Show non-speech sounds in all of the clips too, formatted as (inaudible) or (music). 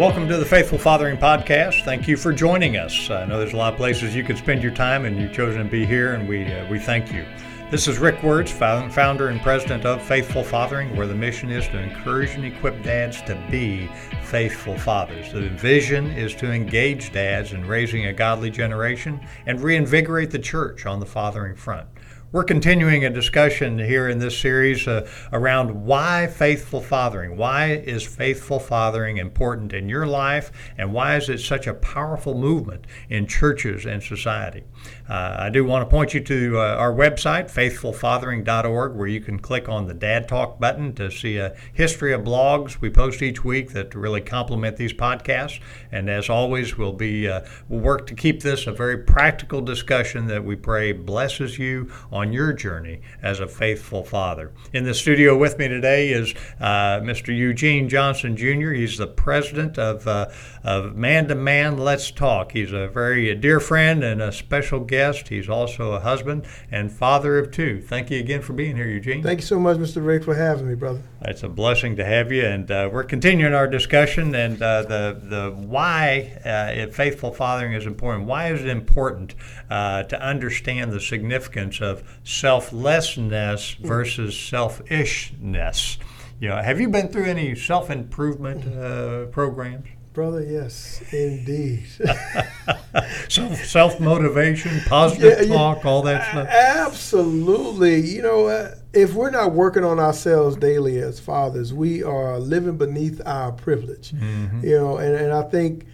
welcome to the Faithful Fathering Podcast. Thank you for joining us. I know there's a lot of places you could spend your time, and you've chosen to be here, and we uh, we thank you. This is Rick Wertz, founder and president of Faithful Fathering, where the mission is to encourage and equip dads to be faithful fathers. The vision is to engage dads in raising a godly generation and reinvigorate the church on the fathering front. We're continuing a discussion here in this series uh, around why faithful fathering. Why is faithful fathering important in your life, and why is it such a powerful movement in churches and society? Uh, I do want to point you to uh, our website, faithfulfathering.org, where you can click on the Dad Talk button to see a history of blogs we post each week that really complement these podcasts. And as always, we'll be uh, we'll work to keep this a very practical discussion that we pray blesses you on your journey as a faithful father. In the studio with me today is uh, Mr. Eugene Johnson Jr. He's the president of, uh, of Man to Man Let's Talk. He's a very dear friend and a special guest. He's also a husband and father of two. Thank you again for being here, Eugene. Thank you so much, Mr. Rick, for having me, brother. It's a blessing to have you, and uh, we're continuing our discussion and uh, the the why uh, faithful fathering is important. Why is it important uh, to understand the significance of selflessness versus selfishness? You know, have you been through any self improvement uh, programs? Brother, yes, indeed. (laughs) self self motivation, positive yeah, talk, all that stuff. Absolutely. You know, uh, if we're not working on ourselves daily as fathers, we are living beneath our privilege. Mm-hmm. You know, and, and I think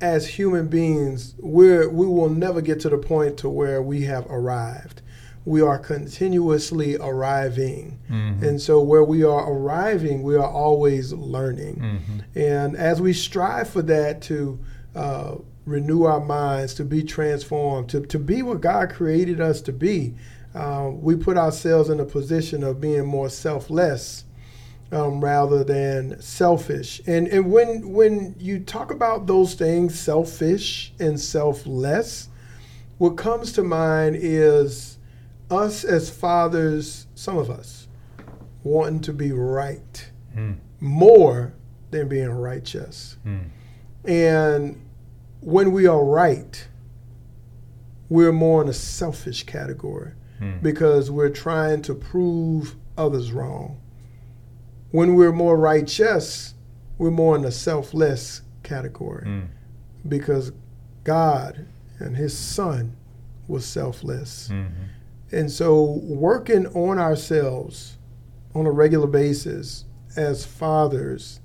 as human beings, we're we will never get to the point to where we have arrived we are continuously arriving. Mm-hmm. And so, where we are arriving, we are always learning. Mm-hmm. And as we strive for that to uh, renew our minds, to be transformed, to, to be what God created us to be, uh, we put ourselves in a position of being more selfless. Um, rather than selfish, and and when when you talk about those things, selfish and selfless, what comes to mind is us as fathers, some of us, wanting to be right mm. more than being righteous. Mm. And when we are right, we're more in a selfish category mm. because we're trying to prove others wrong. When we're more righteous, we're more in the selfless category mm. because God and His Son was selfless. Mm-hmm. And so, working on ourselves on a regular basis as fathers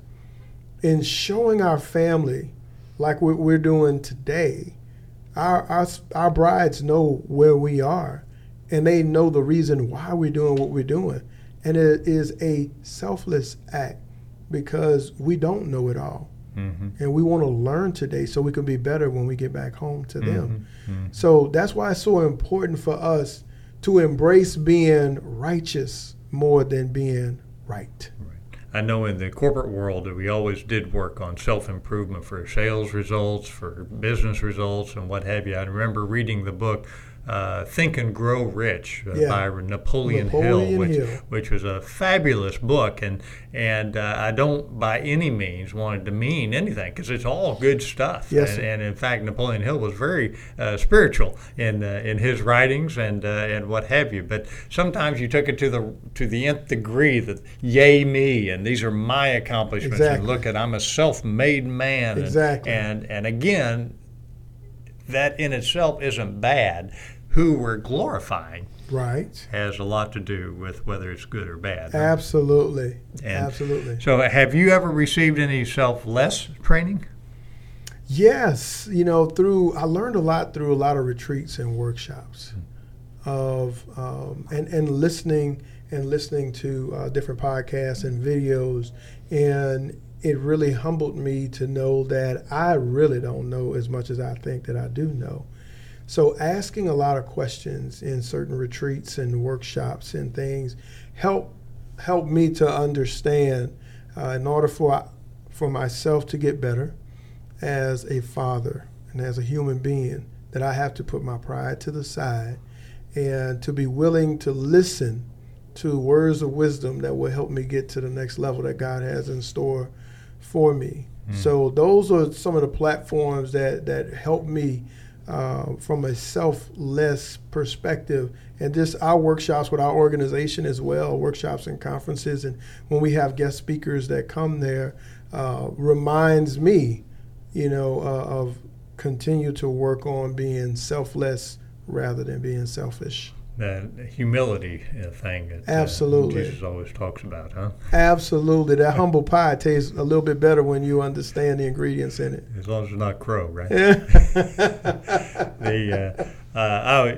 and showing our family, like what we're doing today, our, our, our brides know where we are and they know the reason why we're doing what we're doing. And it is a selfless act because we don't know it all. Mm-hmm. And we want to learn today so we can be better when we get back home to them. Mm-hmm. mm-hmm. So that's why it's so important for us to embrace being righteous more than being right. I know in the corporate world that we always did work on self improvement for sales results, for business results, and what have you. I remember reading the book uh, Think and Grow Rich uh, yeah. by Napoleon, Napoleon Hill, which, Hill. which was a fabulous book. And, and uh, I don't by any means want to demean anything because it's all good stuff. Yes, and, and, in fact, Napoleon Hill was very uh, spiritual in, uh, in his writings and, uh, and what have you. But sometimes you took it to the, to the nth degree that, yay, me, and these are my accomplishments. Exactly. And look at, I'm a self made man. Exactly. And, and, and again, that in itself isn't bad who we're glorifying right. has a lot to do with whether it's good or bad absolutely. And absolutely. so have you ever received any selfless training? Yes. You know through i learned a lot through a lot of retreats and workshops of um, and and listening and listening to uh, different podcasts and videos. And it really humbled me to know that i really don't know as much as i think that i do know so asking a lot of questions in certain retreats and workshops and things help help me to understand uh, in order for for myself to get better as a father and as a human being that I have to put my pride to the side and to be willing to listen to words of wisdom that will help me get to the next level that God has in store for me. Mm. So those are some of the platforms that that help me uh, from a selfless perspective, and just our workshops with our organization as well, workshops and conferences, and when we have guest speakers that come there, uh, reminds me, you know, uh, of continue to work on being selfless rather than being selfish that humility uh, thing that absolutely uh, Jesus always talks about, huh? Absolutely, that humble pie tastes a little bit better when you understand the ingredients in it. As long as it's not crow, right? (laughs) the uh, uh,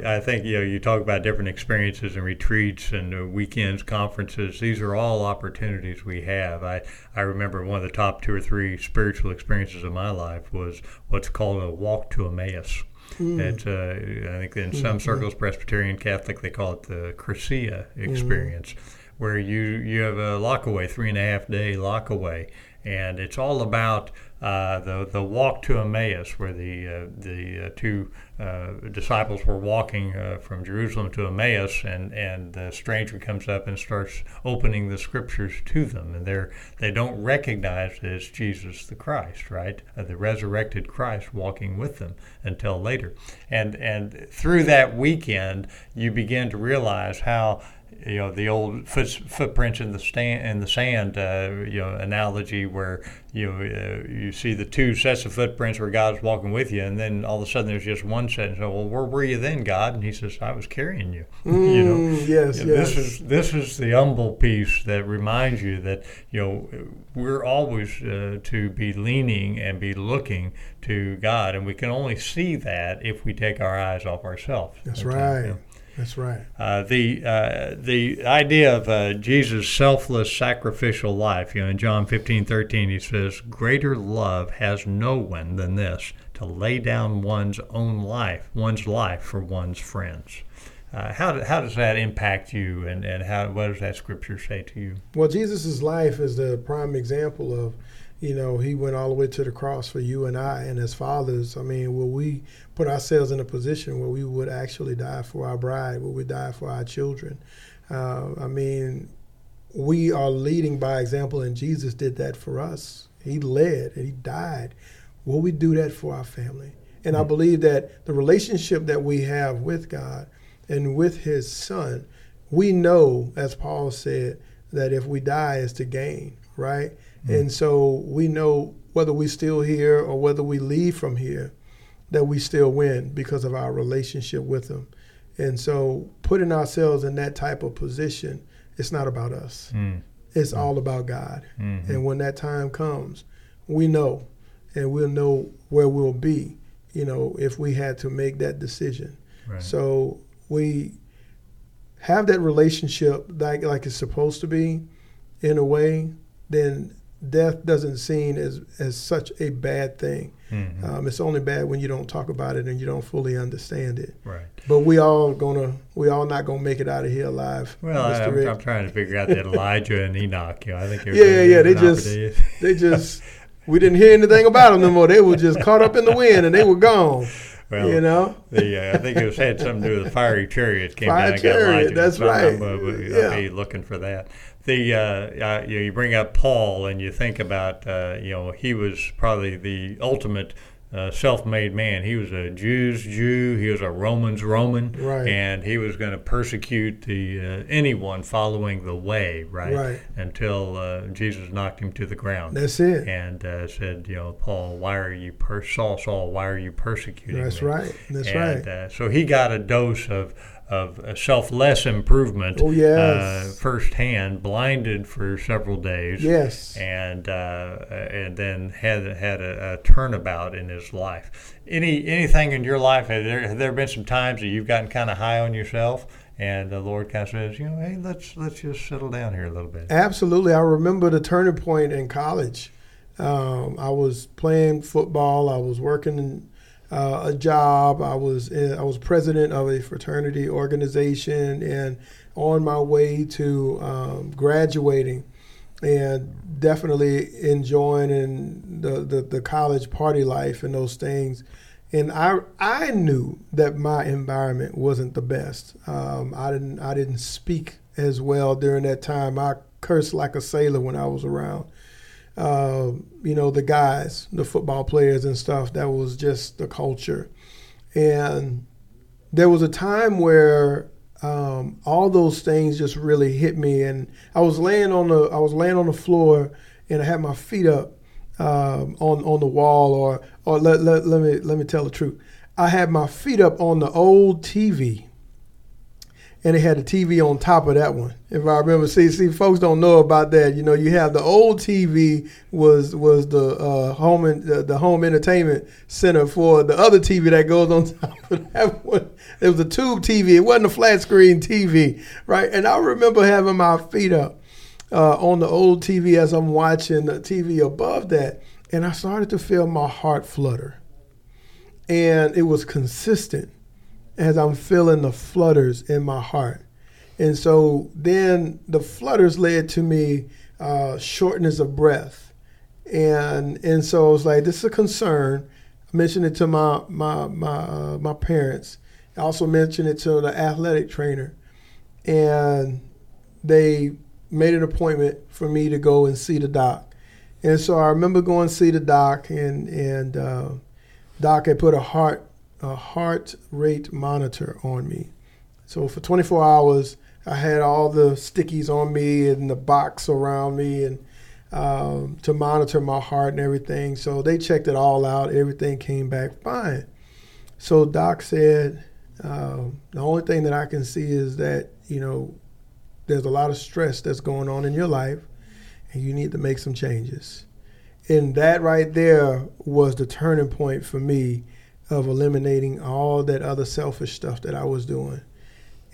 I, I think you know you talk about different experiences and retreats and uh, weekends, conferences. These are all opportunities we have. I I remember one of the top two or three spiritual experiences of my life was what's called a walk to Emmaus. Mm. uh, I think in some mm-hmm. circles, Presbyterian Catholic, they call it the Cursillo mm-hmm. experience, where you you have a lockaway, three and a half day lockaway, and it's all about uh, the the walk to Emmaus, where the uh, the uh, two uh, disciples were walking uh, from Jerusalem to Emmaus, and and the stranger comes up and starts opening the scriptures to them, and they they don't recognize that it's Jesus the Christ, right, the resurrected Christ walking with them until later, and and through that weekend you begin to realize how you know the old foot, footprints in the stand in the sand uh, you know analogy where you know, uh, you see the two sets of footprints where God's walking with you, and then all of a sudden there's just one set. And so, well, where were you then, God? And He says, I was carrying you. Mm, (laughs) you know, yes, yes. This is this is the humble piece that reminds you that you know we're always uh, to be leaning and be looking to God, and we can only see that if we take our eyes off ourselves. That's right. That's right. Uh, the uh, the idea of uh, Jesus' selfless sacrificial life, you know, in John 15, 13, he says, Greater love has no one than this, to lay down one's own life, one's life for one's friends. Uh, how, do, how does that impact you, and, and how, what does that scripture say to you? Well, Jesus' life is the prime example of you know, he went all the way to the cross for you and I. And as fathers, I mean, will we put ourselves in a position where we would actually die for our bride? Will we die for our children? Uh, I mean, we are leading by example, and Jesus did that for us. He led and he died. Will we do that for our family? And I believe that the relationship that we have with God and with his son, we know, as Paul said, that if we die is to gain, right? Mm. And so we know whether we still here or whether we leave from here, that we still win because of our relationship with Him. And so putting ourselves in that type of position, it's not about us. Mm. It's mm. all about God. Mm-hmm. And when that time comes, we know, and we'll know where we'll be, you know, if we had to make that decision. Right. So we have that relationship like like it's supposed to be in a way, then death doesn't seem as as such a bad thing. Mm-hmm. Um, it's only bad when you don't talk about it and you don't fully understand it. Right. But we all gonna we all not gonna make it out of here alive. Well, I, am I'm trying to figure out that Elijah and Enoch. You know, I think yeah, yeah, yeah. They just they (laughs) just we didn't hear anything about them no more. They were just caught up in the wind and they were gone. Well, you know, the uh, I think it was had something to do with the fiery chariot came Fire down and chariot, got Elijah. That's right. I'm, uh, yeah. I'll be looking for that the uh, uh, you, know, you bring up Paul and you think about uh, you know he was probably the ultimate uh, self-made man. He was a Jew's Jew. He was a Roman's Roman, right. and he was going to persecute the uh, anyone following the way, right? Right. Until uh, Jesus knocked him to the ground. That's it. And said, you know, Paul, why are you per- Saul, Saul, why are you persecuting That's me? right. That's and, right. so he got a dose of of selfless improvement oh, yes. uh, firsthand, blinded for several days. Yes. And uh, and then had had a, a, turnabout in his life. Any anything in your life? Have there, have there been some times that you've gotten kind of high on yourself? And the Lord kind of says, you know, hey, let's let's just settle down here a little bit. Absolutely, I remember the turning point in college. Um, I was playing football. I was working in uh, a job. I was in, I was president of a fraternity organization and on my way to um, graduating and definitely enjoying in the, the, the, college party life and those things. And I I knew that my environment wasn't the best. Um, I didn't I didn't speak as well during that time. I cursed like a sailor when I was around uh, you know, the guys, the football players and stuff. That was just the culture. And there was a time where um, all those things just really hit me, and I was laying on the I was laying on the floor, and I had my feet up um, on on the wall, or or let, let, let me let me tell the truth. I had my feet up on the old TV and it had a TV on top of that one. If I remember, see, see, folks don't know about that. You know, you have the old TV was was the uh, home the, the, home entertainment center for the other TV that goes on (laughs) top of that one. It was a tube TV. It wasn't a flat screen TV, right? And I remember having my feet up uh, on the old TV as I'm watching the TV above that, and I started to feel my heart flutter, and it was consistent as I'm feeling the flutters in my heart. And so then the flutters led to me uh, shortness of breath. And and so I was like, this is a concern. I mentioned it to my my my uh, my parents. I also mentioned it to the athletic trainer, and they made an appointment for me to go and see the doc. And so I remember going to see the doc, and and uh, doc had put a heart a heart rate monitor on me. So for 24 hours, I had all the stickies on me and the box around me and um, to monitor my heart and everything. So they checked it all out. Everything came back fine. So Doc said, uh, the only thing that I can see is that, you know, there's a lot of stress that's going on in your life and you need to make some changes. And that right there was the turning point for me of eliminating all that other selfish stuff that I was doing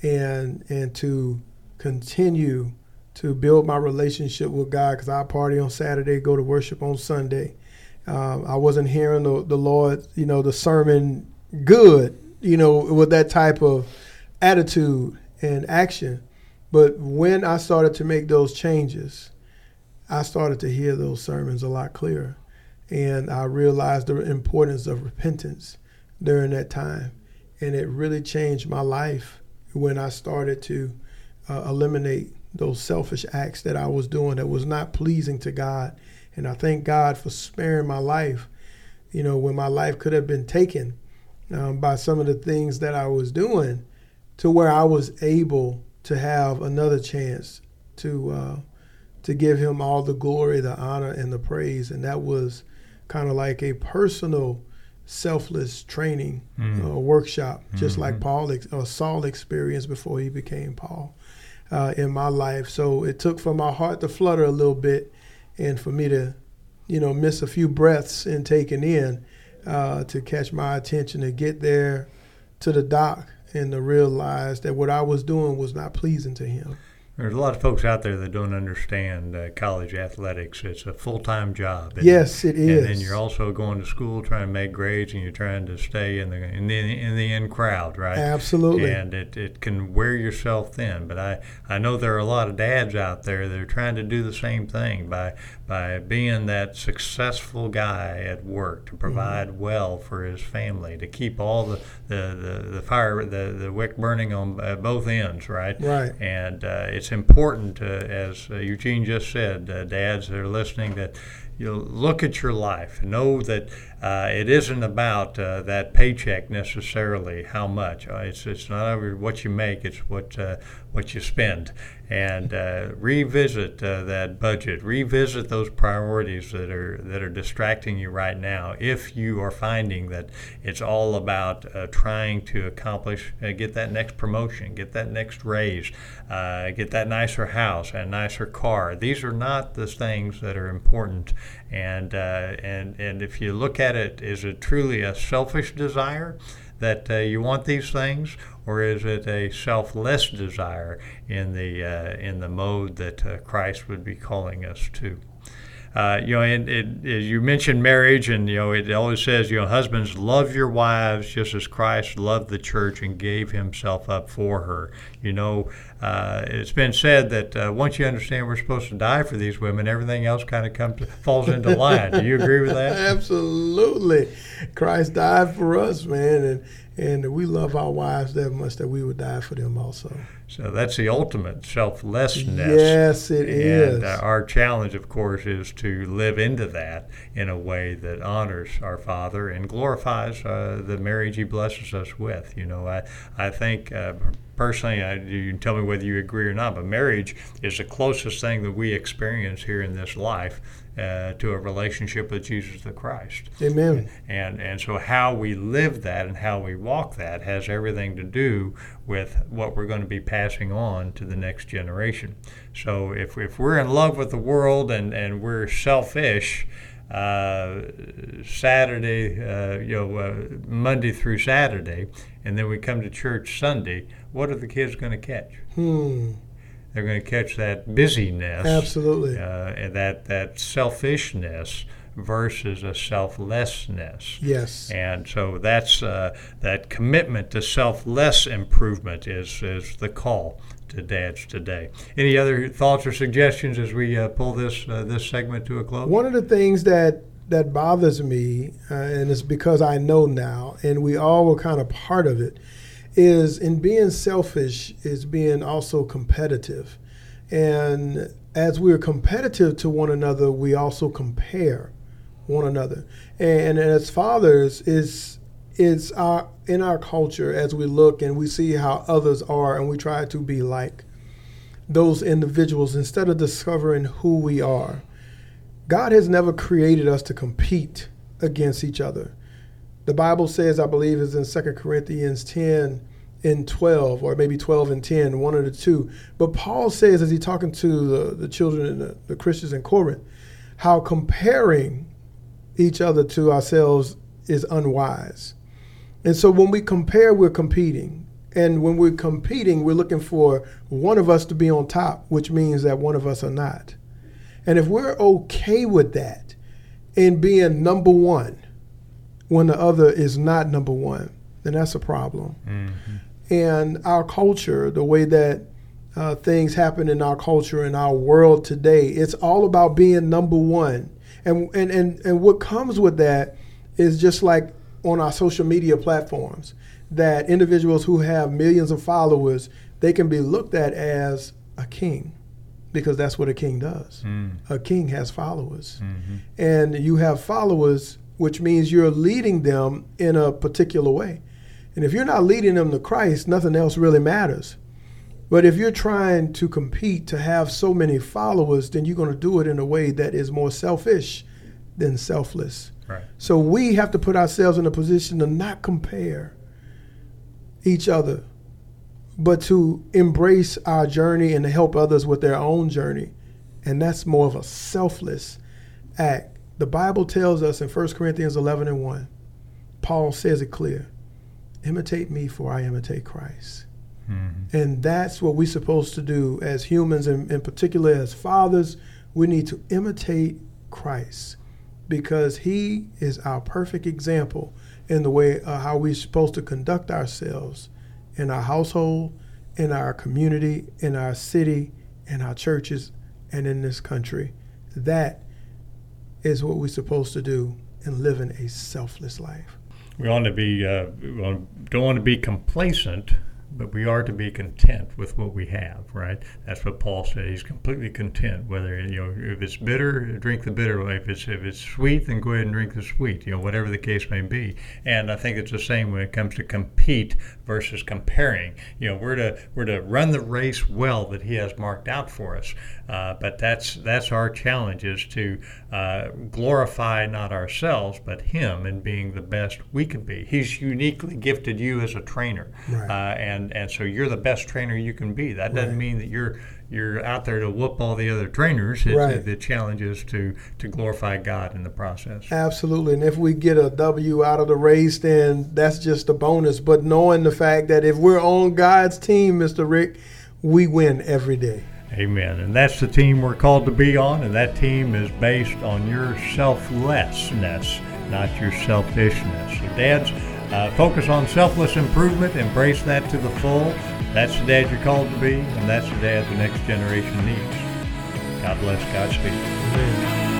and and to continue to build my relationship with God because I party on Saturday, go to worship on Sunday. Um, I wasn't hearing the, the Lord, you know, the sermon good, you know, with that type of attitude and action. But when I started to make those changes, I started to hear those sermons a lot clearer. And I realized the importance of repentance during that time. And it really changed my life when I started to uh, eliminate those selfish acts that I was doing that was not pleasing to God. And I thank God for sparing my life, you know, when my life could have been taken um, by some of the things that I was doing to where I was able to have another chance to uh, to give him all the glory, the honor, and the praise. And that was kind of like a personal selfless training mm. uh, workshop, just mm-hmm. like Paul or Saul experienced before he became Paul uh, in my life. So it took for my heart to flutter a little bit, and for me to, you know, miss a few breaths in taking in uh, to catch my attention to get there to the doc and to realize that what I was doing was not pleasing to him. There's a lot of folks out there that don't understand uh, college athletics. It's a full time job. yes, it is. And then you're also going to school trying to make grades, and you're trying to stay in the in the in the in crowd, right? Absolutely. And it, it can wear yourself thin. But I, I know there are a lot of dads out there that are trying to do the same thing by by being that successful guy at work to provide mm-hmm. well for his family, to keep all the the, the, the fire the, the wick burning on uh, both ends, right? Right. And uh, it's important, uh, as uh, Eugene just said, uh, dads that are listening, that you look at your life. Know that uh, it isn't about uh, that paycheck necessarily. How much? Uh, it's it's not what you make. It's what uh, what you spend. And uh, revisit uh, that budget. Revisit those priorities that are that are distracting you right now. If you are finding that it's all about trying to accomplish, get that next promotion, get that next raise, get that nicer house, a nicer car. These are not the things that are important and uh, and and if you look at it, is it truly a selfish desire that uh, you want these things, or is it a selfless desire in the uh, in the mode that uh, Christ would be calling us to? Uh, you know, and it, it, you mentioned marriage, and you know, it always says, you know, husbands love your wives just as Christ loved the church and gave Himself up for her. You know, uh, it's been said that uh, once you understand we're supposed to die for these women, everything else kind of comes falls into (laughs) line. Do you agree with that? Absolutely, Christ died for us, man, and and we love our wives that much that we would die for them also. So that's the ultimate selflessness. Yes, it and, is. And uh, our challenge, of course, is to live into that in a way that honors our Father and glorifies uh, the marriage He blesses us with. You know, I I think. Uh, personally, I, you can tell me whether you agree or not, but marriage is the closest thing that we experience here in this life uh, to a relationship with Jesus the Christ. Amen. And and so how we live that and how we walk that has everything to do with what we're going to be passing on to the next generation. So if if we're in love with the world and and we're selfish. Uh, Saturday, uh, you know, uh, Monday through Saturday, and then we come to church Sunday. What are the kids going to catch? Hmm. They're going to catch that busyness, Absolutely. uh, and that that selfishness versus a selflessness. Yes. And so that's uh, that commitment to selfless improvement is is the call to dads today. Any other thoughts or suggestions as we uh, pull this uh, this segment to a close? One of the things that that bothers me, uh, and it's because I know now, and we all were kind of part of it, is in being selfish is being also competitive, and as we're competitive to one another, we also compare one another, and, as fathers is is our in our culture as we look and we see how others are and we try to be like those individuals instead of discovering who we are God has never created us to compete against each other. The Bible says, I believe, is in 2 Corinthians 10 and 12, or maybe 12 and 10, one of the two. But Paul says, as he's talking to the, the children and the, the Christians in Corinth, how comparing each other to ourselves is unwise. And so when we compare, we're competing. And when we're competing, we're looking for one of us to be on top, which means that one of us are not. And if we're okay with that in being number one when the other is not number one, then that's a problem. Mm-hmm. And our culture, the way that uh, things happen in our culture in our world today, it's all about being number one. And, and, and, and what comes with that is just like on our social media platforms, that individuals who have millions of followers, they can be looked at as a king because that's what a king does. Mm. A king has followers. Mm-hmm. And you have followers, which means you're leading them in a particular way. And if you're not leading them to Christ, nothing else really matters. But if you're trying to compete to have so many followers, then you're going to do it in a way that is more selfish than selfless. Right. So we have to put ourselves in a position to not compare each other but to embrace our journey and to help others with their own journey. And that's more of a selfless act. The Bible tells us in 1 Corinthians 11 and 1, Paul says it clear imitate me, for I imitate Christ. Mm-hmm. And that's what we're supposed to do as humans, and in particular as fathers. We need to imitate Christ because he is our perfect example in the way uh, how we're supposed to conduct ourselves in our household, in our community, in our city, in our churches, and in this country. That is what we're supposed to do in living a selfless life. We want to be, uh, we don't want to be complacent but we are to be content with what we have, right? That's what Paul said. He's completely content. Whether you know if it's bitter, drink the bitter. If it's if it's sweet, then go ahead and drink the sweet. You know, whatever the case may be. And I think it's the same when it comes to compete versus comparing. You know, we're to we're to run the race well that He has marked out for us. Uh, but that's that's our challenge is to uh, glorify not ourselves but Him in being the best we can be. He's uniquely gifted you as a trainer, right. uh, and and so you're the best trainer you can be. That doesn't right. mean that you're you're out there to whoop all the other trainers. Right. the challenge is to to glorify God in the process. Absolutely, and if we get a W out of the race, then that's just a bonus. But knowing the fact that if we're on God's team, Mr. Rick, we win every day. Amen. And that's the team we're called to be on, and that team is based on your selflessness, not your selfishness. So, dads, uh, focus on selfless improvement, embrace that to the full. That's the dad you're called to be, and that's the dad the next generation needs. God bless, Godspeed. Amen.